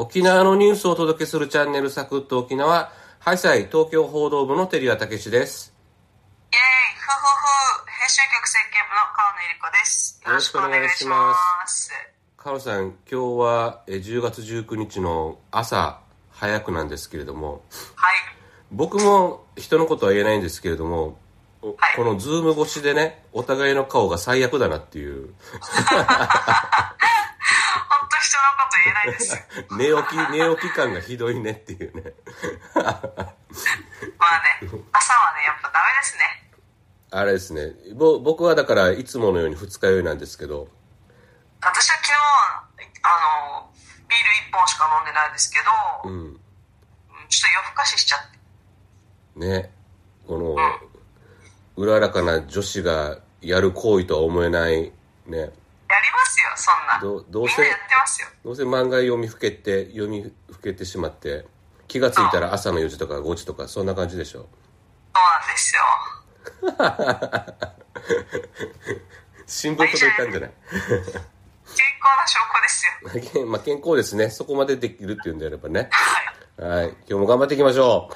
沖縄のニュースをお届けするチャンネルサクッと沖縄、ハイサイ東京報道部の照屋武史です。イェーイふふふ編集局設計部の川野ゆり子です。よろしくお願いします。カロさん、今日はえー10月19日の朝早くなんですけれども、はい。僕も人のことは言えないんですけれども、おはいこのズーム越しでね、お互いの顔が最悪だなっていう、と言えないです。寝起き、寝起き感がひどいねっていうね。まあね、朝はね、やっぱダメですね。あれですね、ぼ僕はだからいつものように二日酔いなんですけど、私は昨日、あの、ビール1本しか飲んでないですけど、うん、ちょっと夜更かししちゃって。ね、この、うららかな女子がやる行為とは思えない、ね、よ、そんな。どどうせみんなやってますよ。どうせ漫画読みふけて、読みふけてしまって、気がついたら朝の4時とか5時とか、そんな感じでしょ。そうなんですよ。新聞とか言ったんじゃない？健康な証拠ですよ。まあ健康ですね。そこまでできるっていうんであればね。はい。はい。今日も頑張っていきましょ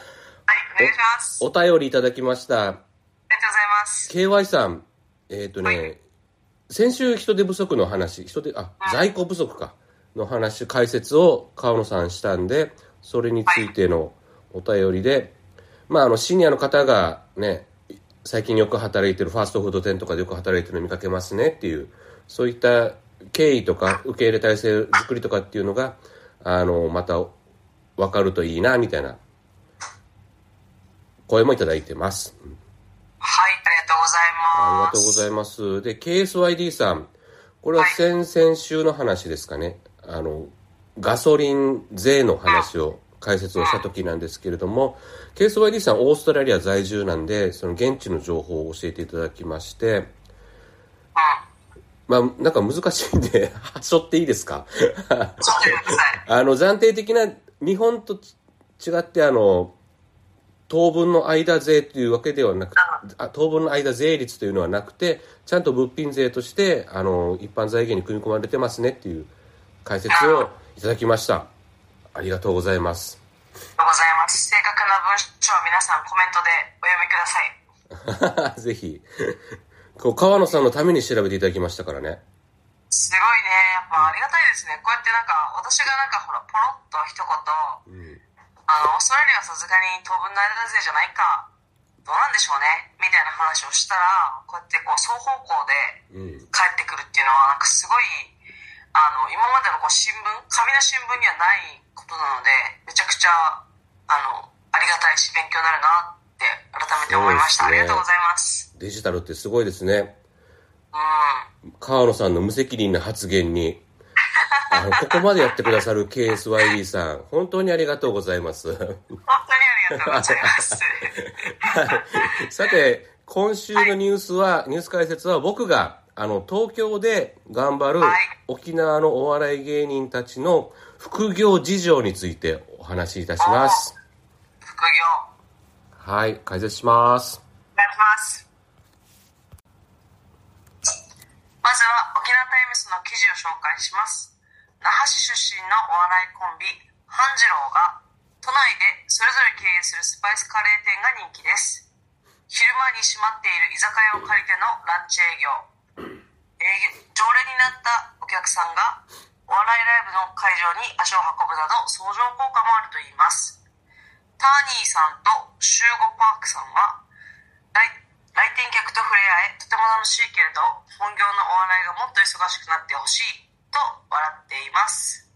はい、お願いします。う。お便りいただきました。ありがとうございます。KY さん、えっ、とね、はい先週人手不足の話、人手、あ、在庫不足か、の話、解説を川野さんしたんで、それについてのお便りで、まあ、あの、シニアの方がね、最近よく働いてるファーストフード店とかでよく働いてるの見かけますねっていう、そういった経緯とか受け入れ体制作りとかっていうのが、あの、また分かるといいな、みたいな声もいただいてます。はい、ありがとうございます。ありがとうございます。で、KSYD さん。これは先々週の話ですかね。あの、ガソリン税の話を、解説をした時なんですけれども、KSYD さん、オーストラリア在住なんで、その現地の情報を教えていただきまして、うん。まあ、なんか難しいんで、はしょっていいですか？あの、暫定的な、日本と違って、あの、当分の間税というわけではなくあ当分の間税率というのはなくてちゃんと物品税としてあの一般財源に組み込まれてますねっていう解説をいただきましたありがとうございますありがとうございます。正確な文章を皆さんコメントでお読みください。ぜひこう川野さんのために調べていただきましたからねすごいね。やっぱありがたいですね。こうやってなんか、私がなんかほら、ポロッと一言、うんあの、オーストラリアはさすがに当分の間税じゃないか、どうなんでしょうね、みたいな話をしたら、こうやってこう、双方向でうん帰ってくるっていうのは、なんかすごい、あの、今までのこう新聞、紙の新聞にはないことなので、めちゃくちゃ、あの、ありがたいし、勉強になるなって、改めて思いました。ねありがとうございます。デジタルってすごいですねうん。川野さんの無責任な発言にあのここまでやってくださる KSYD さん本当にありがとうございます本当にありがとうございます。さて、今週のニュースは、ニュース解説は僕が、あの、東京で頑張るはい沖縄のお笑い芸人たちの副業事情についてお話しいたします。副業、はい、解説します。お願いします。まずは沖縄タイムスの記事を紹介します。那覇市出身のお笑いコンビ、半次郎が都内でそれぞれ経営するスパイスカレー店が人気です。昼間に閉まっている居酒屋を借りてのランチ営業。営業常連になったお客さんがお笑いライブの会場に足を運ぶなど相乗効果もあるといいます。ターニーさんとシューゴパークさんは来来店客と触れ合えとても楽しいけれど本業のお笑いがもっと忙しくなってほしいと笑っています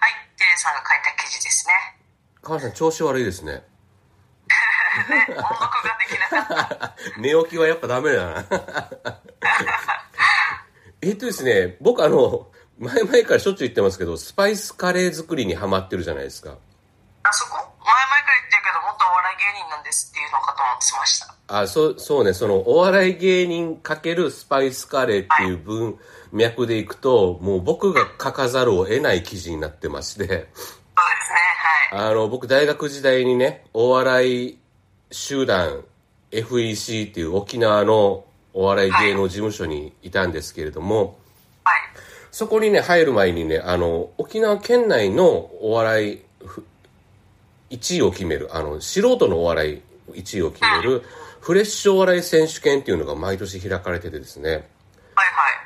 はいテレさんが書いた記事ですね川野さん、調子悪いですね。ね 音読ができなかった 寝起きはやっぱダメだな。えっとですね、僕あの、前々からしょっちゅう言ってますけど、スパイスカレー作りにハマってるじゃないですか。あそこ？人なんですっていうのかと思ってました。あ、そう、そうね、その、お笑い芸人かけるスパイスカレーっていう文脈でいくと、もう僕が書かざるを得ない記事になってまして、そうですね。はい。あの、僕大学時代にね、お笑い集団 FEC っていう沖縄のお笑い芸能事務所にいたんですけれども、はい。そこにね、入る前にね、あの、沖縄県内のお笑いふ、1位を決める、あの、素人のお笑い1位を決める、フレッシュお笑い選手権っていうのが毎年開かれててですね、はいはい。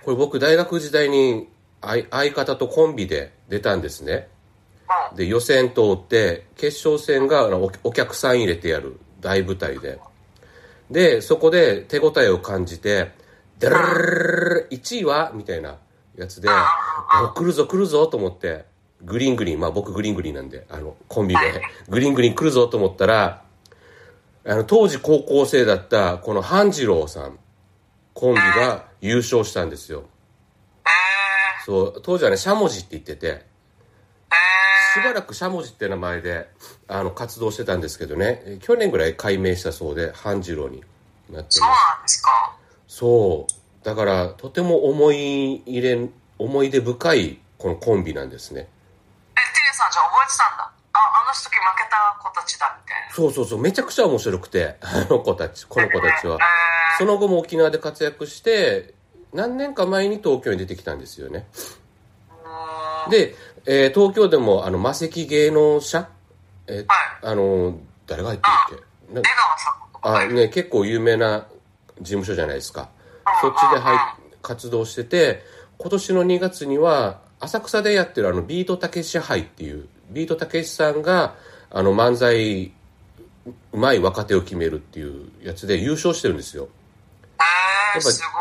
これ僕大学時代に相相方とコンビで出たんですね。うん。で、予選通って、決勝戦がおお客さん入れてやる大舞台で。で、そこで手応えを感じて、ダラララララ1位は？みたいなやつで、お来るぞ来るぞと思って、グリーングリーン、まあ僕グリーングリーンなんで、あの、コンビで、グリーングリーン来るぞと思ったら、あの、当時高校生だった、この半次郎さん、コンビが優勝したんですよ。えそう、当時はね、しゃもじって言ってて、しばらくしゃもじって名前であの活動してたんですけどね。え去年ぐらい改名したそうで半次郎になってそうますなんですか。そう。だからとても思い入れ思い出深いこのコンビなんですねさんじゃあ覚えてたんだ。あ、あの時負けた子たちだ、みたいな。そうそうそうめちゃくちゃ面白くて あの子たちこの子たちはえその後も沖縄で活躍して何年か前に東京に出てきたんですよね。で、えー東京でもあの魔石芸能社？えーはいあの誰が入ってるっけ？な出川さんあ。ね、結構有名な事務所じゃないですか。そっちで入っ活動してて、今年の2月には、浅草でやってるあの、ビートたけし杯っていう、ビートたけしさんが、あの、漫才、うまい若手を決めるっていうやつで優勝してるんですよ。えー、やっぱ。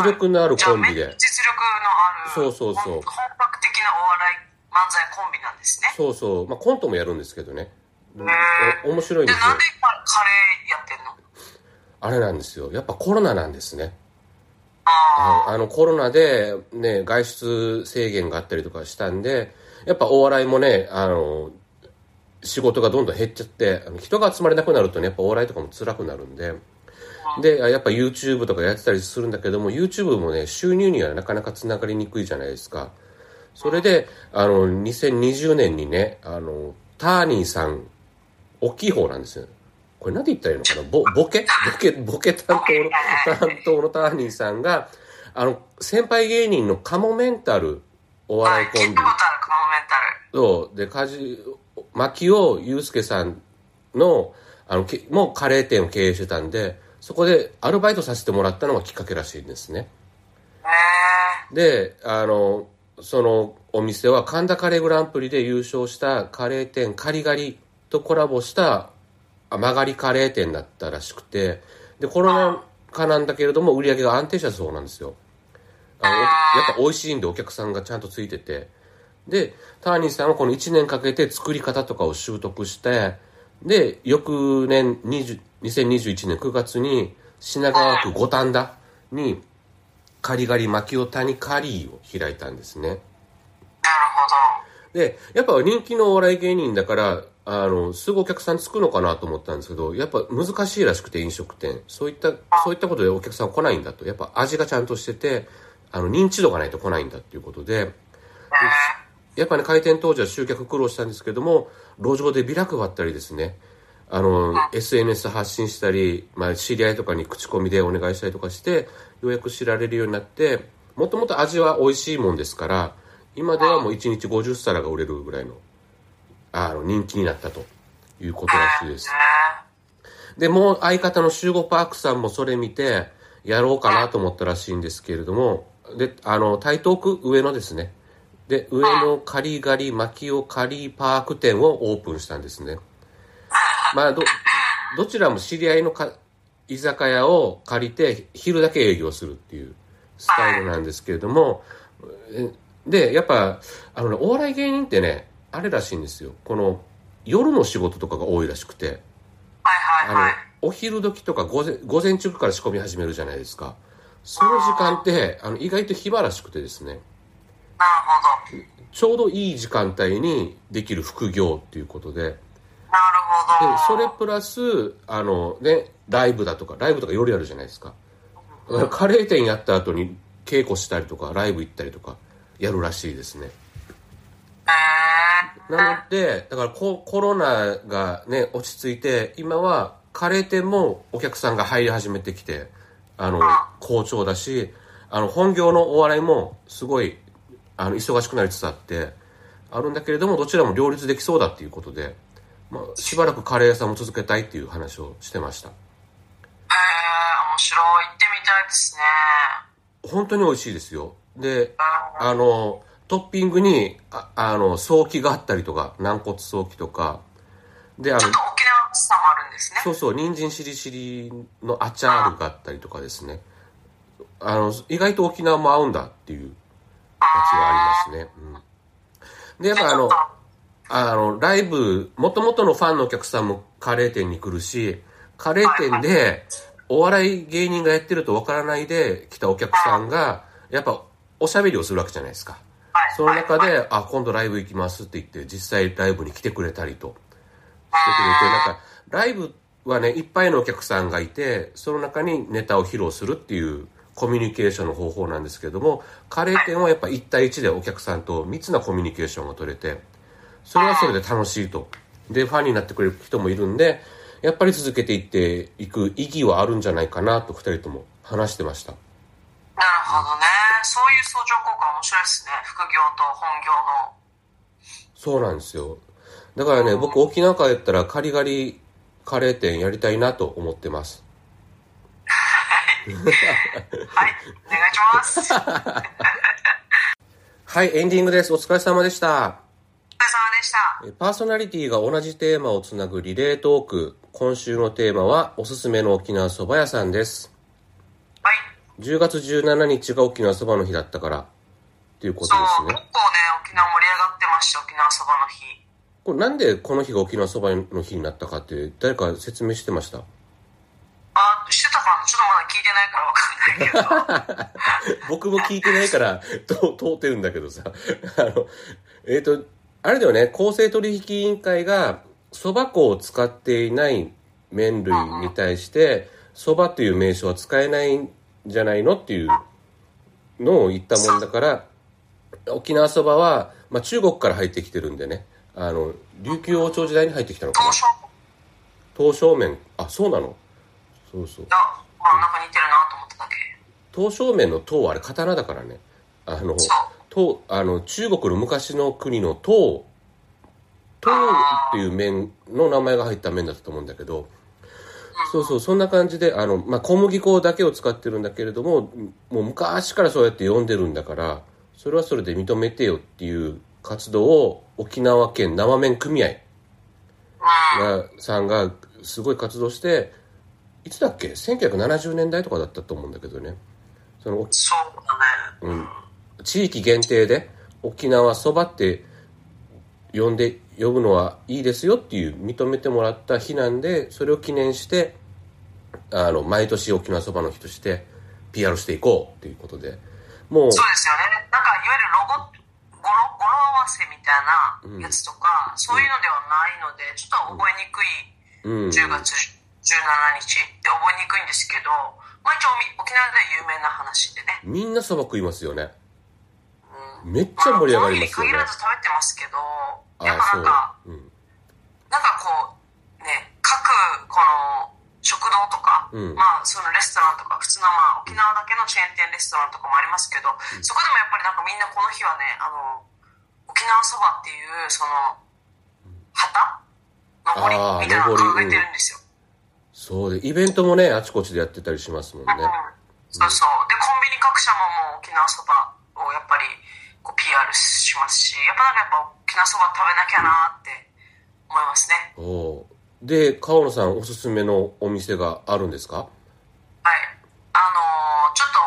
実力のあるコンビで実力のある。そうそうそう本本格的なお笑い漫才コンビなんですね。そうそう。まあ、コントもやるんですけどね。へお面白いんですよでなん。でカカレーやってんの？あれなんですよ。やっぱコロナなんですね。ああのコロナでね、外出制限があったりとかしたんで、やっぱお笑いもね、あの、仕事がどんどん減っちゃって、人が集まれなくなるとね、やっぱお笑いとかも辛くなるんで、で、やっぱ YouTube とかやってたりするんだけども、YouTube もね、収入にはなかなかつながりにくいじゃないですか。それで、あの、2020年にね、あの、ターニーさん、大きい方なんですよ。これ何て言ったらいいのかな？ボボケ？ボケ、ボケ担当の、担当のターニーさんが、あの、先輩芸人のカモメンタルお笑いコンビ。聞いたことある、カモメンタル。と、で、カジ、牧尾祐介さんの、あの、けもうカレー店を経営してたんで、そこでアルバイトさせてもらったのがきっかけらしいんですね。えで、あの、そのお店は神田カレーグランプリで優勝したカレー店カリガリとコラボしたあ曲がりカレー店だったらしくて、で、コロナ禍なんだけれども売り上げが安定したそうなんですよ。あのやっぱ美味しいんでお客さんがちゃんとついてて。で、ターニーさんはこの1年かけて作り方とかを習得して、で、翌年20 2021年9月に品川区五反田にカリガリ牧尾谷カリーを開いたんですね。で、やっぱ人気のお笑い芸人だから、あの、すぐお客さんつくのかなと思ったんですけど、やっぱ難しいらしくて飲食店。そういった、そういったことでお客さん来ないんだと。やっぱ味がちゃんとしてて、あの、認知度がないと来ないんだっていうことで、やっぱね、開店当時は集客苦労したんですけども、路上でビラ配ったりですね、あの、SNS 発信したり、まあ、知り合いとかに口コミでお願いしたりとかして、ようやく知られるようになって、もともと味は美味しいもんですから、今ではもう1日50皿が売れるぐらいの、あの、人気になったということらしいです。で、もう相方の集合パークさんもそれ見て、やろうかなと思ったらしいんですけれども、で、あの、台東区上野ですね。で、上野カリガリ牧尾カリーパーク店をオープンしたんですね。まあ、ど、どちらも知り合いのか居酒屋を借りて、昼だけ営業するっていうスタイルなんですけれども、えで、やっぱ、あのね、お笑い芸人ってね、あれらしいんですよ。この、夜の仕事とかが多いらしくて、あのはいはいはい。、お昼時とか午前午前中から仕込み始めるじゃないですか。その時間って、あの、意外と暇らしくてですね、なるほど。ちょうどいい時間帯にできる副業っていうことで、なるでほど。それプラス、あのね、ライブだとか、ライブとか夜やるじゃないですか。カレー店やった後に稽古したりとか、ライブ行ったりとか、やるらしいですね。えー、なので、だからココロナがね、落ち着いて、今はカレー店もお客さんが入り始めてきて、あの、好調だし、あの、本業のお笑いもすごい、あの忙しくなりつつあってあるんだけれどもどちらも両立できそうだっていうことで、まあ、しばらくカレー屋さんも続けたいっていう話をしてました。へえ面白い。行ってみたいですね。本当に美味しいですよであのトッピングにああの早期があったりとか軟骨早期とかであのちょっと沖縄さもあるんですね。そうそう人参しりしりのアチャールがあったりとかですね。あの意外と沖縄も合うんだっていうやつがありますね、うん、でやっぱあのあのライブもともとのファンのお客さんもカレー店に来るしカレー店でお笑い芸人がやってるとわからないで来たお客さんがやっぱおしゃべりをするわけじゃないですかはいその中はいで、あ、今度ライブ行きますって言って、実際ライブに来てくれたりと。してくれて、なんか、ライブはね、いっぱいのお客さんがいて、その中にネタを披露するっていうコミュニケーションの方法なんですけども、カレー店はやっぱ1対1でお客さんと密なコミュニケーションが取れて、それはそれで楽しいと。で、ファンになってくれる人もいるんで、やっぱり続けていっていく意義はあるんじゃないかなと二人とも話してました。なるほどねそういう相乗効果面白いですね副業と本業のそうなんですよ。だからね、僕沖縄帰ったらカリガリカレー店やりたいなと思ってます。はいお願いしますお疲れ様はい、エンディングです。お疲れ様でした。でしたえパーソナリティが同じテーマをつなぐリレートーク。今週のテーマはおすすめの沖縄そば屋さんです。はい10月17日が沖縄そばの日だったから、ということですね。結構ね。沖縄盛り上がってました沖縄そばの日。これなんでこの日が沖縄そばの日になったかって誰か説明してました？あしてたかなちょっとまだ聞いてないからわかんないけど。僕も聞いてないからと通ってるんだけどさ。あのえっ、とあれだよね公正取引委員会がそば粉を使っていない麺類に対してそばという名称は使えないんじゃないの？っていうのを言ったもんだから沖縄そばは、まあ、中国から入ってきてるんでね。あの琉球王朝時代に入ってきたのかな。東証刀削麺あそうなの？そうそう。あまあなんか似てるなと思っただけ。刀削麺の刀はあれ刀だからね。あのそう。刀あの中国の昔の国の唐唐っていう麺の名前が入った麺だったと思うんだけどそうそうそんな感じであの、まあ、小麦粉だけを使ってるんだけれどももう昔からそうやって呼んでるんだからそれはそれで認めてよっていう活動を沖縄県生麺組合うんがさんがすごい活動していつだっけ？1970年代とかだったと思うんだけどね。そのそうだね。うん、地域限定で沖縄そばって呼んで呼ぶのはいいですよっていう認めてもらった日なんでそれを記念してあの毎年沖縄そばの日として PR していこうっていうことでもうそうですよねなんかいわゆるロゴ語呂語呂合わせみたいなやつとか、そういうのではないのでちょっと覚えにくいうん。10月17日って覚えにくいんですけど、まあ、一応み沖縄で有名な話でね。みんなそば食いますよね。めっちゃ盛り上がりますよね。まあ限らず食べてますけどやっあぱなんかそう、うん、なんかこうね各この食堂とか、うん。まあそのレストランとか普通のまあ沖縄だけのチェーン店レストランとかもありますけど、そこでもやっぱりなんかみんなこの日はねあの沖縄そばっていうその旗？のぼりみたいなのを掲げてるんですよ、そうでイベントもねあちこちでやってたりしますもんね。うん。そうそう。でコンビニ各社ももう沖縄そばをやっぱりこう PR しますしやっぱなんかやっぱ沖縄そば食べなきゃなって思いますね。おー。で川野さんおすすめのお店があるんですか？はい。あのーちょっと、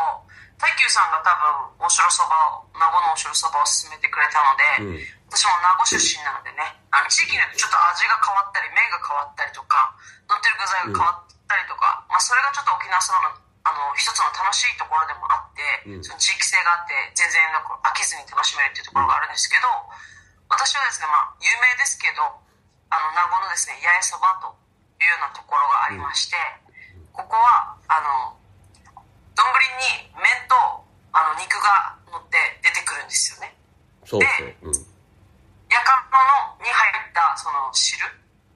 大久さんが多分、お城そばを、名護のお城そばを勧めてくれたので、うん。私も名護出身なのでね、あの地域によってちょっと味が変わったり、麺が変わったりとか、乗ってる具材が変わったりとか、まあそれがちょっと沖縄そばの、あの、一つの楽しいところでもあって、うん。その地域性があって、全然なんか飽きずに楽しめるっていうところがあるんですけど、私はですね、まあ、有名ですけど、あの、名護のですね、八重そばというようなところがありまして、ここは、あの、丼に麺とあの肉が乗って出てくるんですよね。そうそう、うん、やかんのに入ったその汁、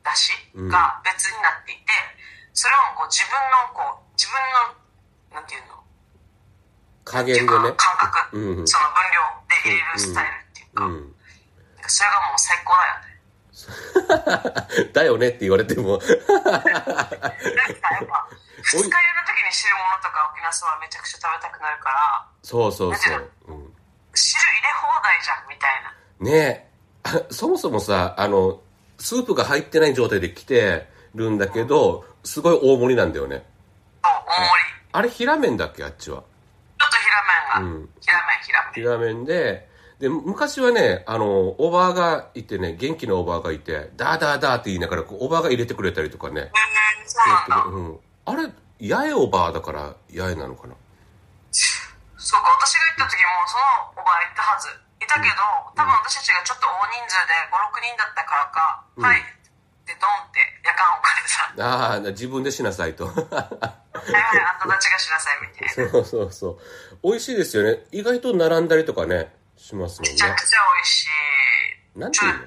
だしが別になっていて、それをこう自分のこう、自分の、なんていうの？加減でね。感覚、うん。うん。その分量で入れるスタイルっていうか、うん。それがもう最高だよね。だよねって言われても、なんかやっぱ、二日酔いの時に汁物とか沖縄そばめちゃくちゃ食べたくなるから、そうそうそう。うん汁入れ放題じゃん、みたいな。ねえ、そもそもさ、あの、スープが入ってない状態で来てるんだけど、すごい大盛りなんだよね。そう、大盛り。あれ平麺だっけあっちは。ちょっと平麺が。うん平麺、平麺。平麺で、で、昔はね、あの、おばあがいてね、元気なおばあがいて、ダーダーダーって言いながら、こうおばあが入れてくれたりとかね。うん。あれ、八重おばあだから八重なのかな？そうか、私が行った時もそのおばあいたはず。いたけど、多分私たちがちょっと大人数で5、6人だったからか、うんはい。で、ドンって夜間置かれた。ああ、自分でしなさいと。はいはい、あんたたちがしなさいみたいな。そうそうそう。美味しいですよね。意外と並んだりとかね、しますもんねめち。ゃくちゃ美味しい。なんていうの？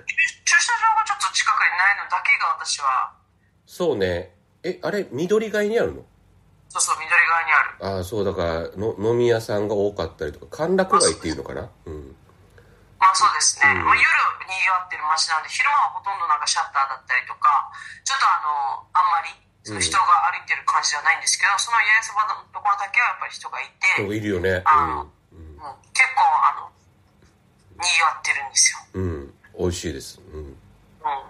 駐車場がちょっと近くにないのだけが私は、そうね。え、あれ、緑街にあるの？そうそう、緑側にある。ああ、そう、だからの、飲み屋さんが多かったりとか、歓楽街っていうのかな？うん。まあそうですね。うんまあ夜にぎわってる街なんで、昼間はほとんどなんかシャッターだったりとか、ちょっとあの、あんまりその人が歩いてる感じじゃないんですけど、その八重そばのところだけはやっぱり人がいて、人いるよね。あうん。うんわってるんですよ。うん。美味しいです。うん。うん、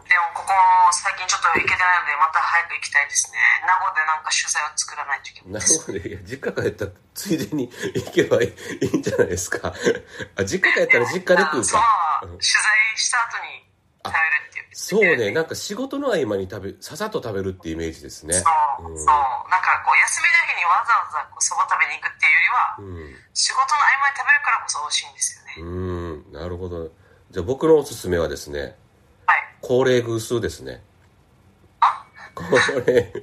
でもここ最近ちょっと行けてないのでまた早く行きたいですね名護でなんか取材を作らないといけないなるほど。いや、実家帰ったら、ついでに行けばいいんじゃないですか。あ、実家帰ったら実家で食うそうか。うん取材した後に食べるっていうそうね、なんか仕事の合間に食べ、ささっと食べるってイメージですね。そう、うんそうなんかこう休みの日にわざわざこうそば食べに行くっていうよりは、うん。仕事の合間に食べるからこそ美味しいんですよね、うん、なるほど。じゃあ僕のおすすめはですね、はい高齢グースですね。あ？高齢、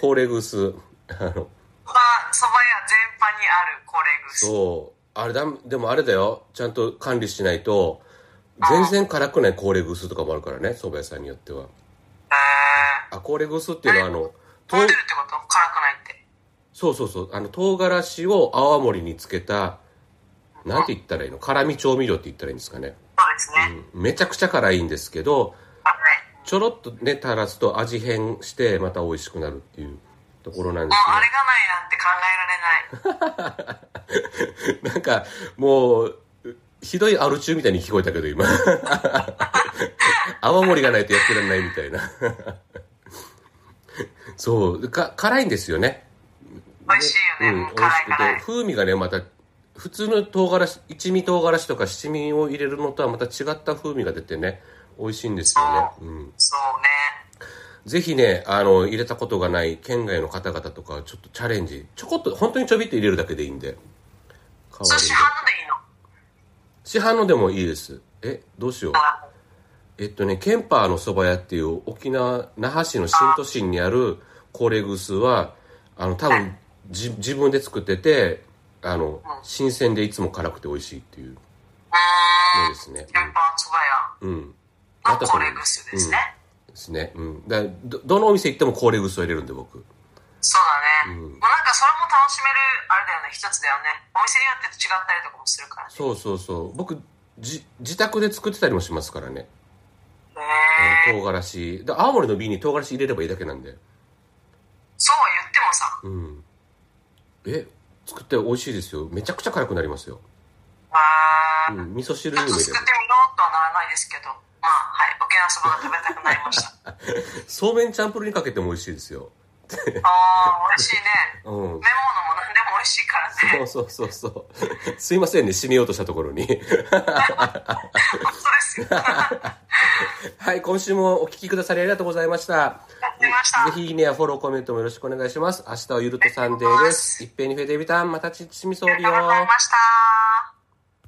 高齢グース。あの、まあそば屋全般にある高齢グースそう。あれだ、でもあれだよ。ちゃんと管理しないと、全然辛くない高齢グースとかもあるからね、蕎麦屋さんによっては。へあ、高齢グースっていうのはあの、えと飛んでるってこと？辛くないって。そうそうそう、あの、唐辛子を泡盛につけた、なんて言ったらいいの？辛味調味料って言ったらいいんですかね。そうですね、うん。めちゃくちゃ辛いんですけど、はい。ちょろっとね、垂らすと味変して、また美味しくなるっていうところなんでもうあれすがないなんて考えられない。よ。なんか、もう、ひどいアル中みたいに聞こえたけど、今。泡盛がないとやってらんないみたいな。そう、か、辛いんですよね。美味しいよね、うん、美味辛しくてい辛い、風味がね、また、普通の唐辛子、一味唐辛子とか七味を入れるのとはまた違った風味が出てね、美味しいんですよね。うん。そうねぜひね、あの、入れたことがない県外の方々とかはちょっとチャレンジ。ちょこっと、本当にちょびっと入れるだけでいいんで。代わりにそれ市販のでいいの？市販のでもいいです。え、どうしよう。あえっとね、ケンパーの蕎麦屋っていう沖縄、那覇市の新都心にある高齢グースは、あの、多分、じ、自分で作ってて、あの、新鮮でいつも辛くて美味しいっていううのーんですね。天パンそばうん。うん。屋のとコレグスですね、ですね。うん。だど、どのお店行っても高齢グースを入れるんで、僕。そうだね、うんもうなんかそれも楽しめるあれだよね一つだよねお店によって違ったりとかもするからねそうそうそう。僕、じ、自宅で作ってたりもしますからね。へえ唐辛子。で青森の瓶に唐辛子入れればいいだけなんで。そうは言ってもさうん。え、作って美味しいですよ。めちゃくちゃ辛くなりますよ。あーうん。味噌汁にも入れる作ってみようとはならないですけどまあはい沖縄そばが食べたくなりました そうめんチャンプルーにかけても美味しいですよ。ああ美味しいね うん。メモのも何でも美味しいからねそうそうそうそう。すいませんね、締めようとしたところに。本当ですよや はい、今週もお聞きくださりありがとうございました。したぜひいいねやフォロー、コメントもよろしくお願いします。明日はゆるとサンデーです。いっぺんにフェデビタン、またちちみそうりよありがとうございました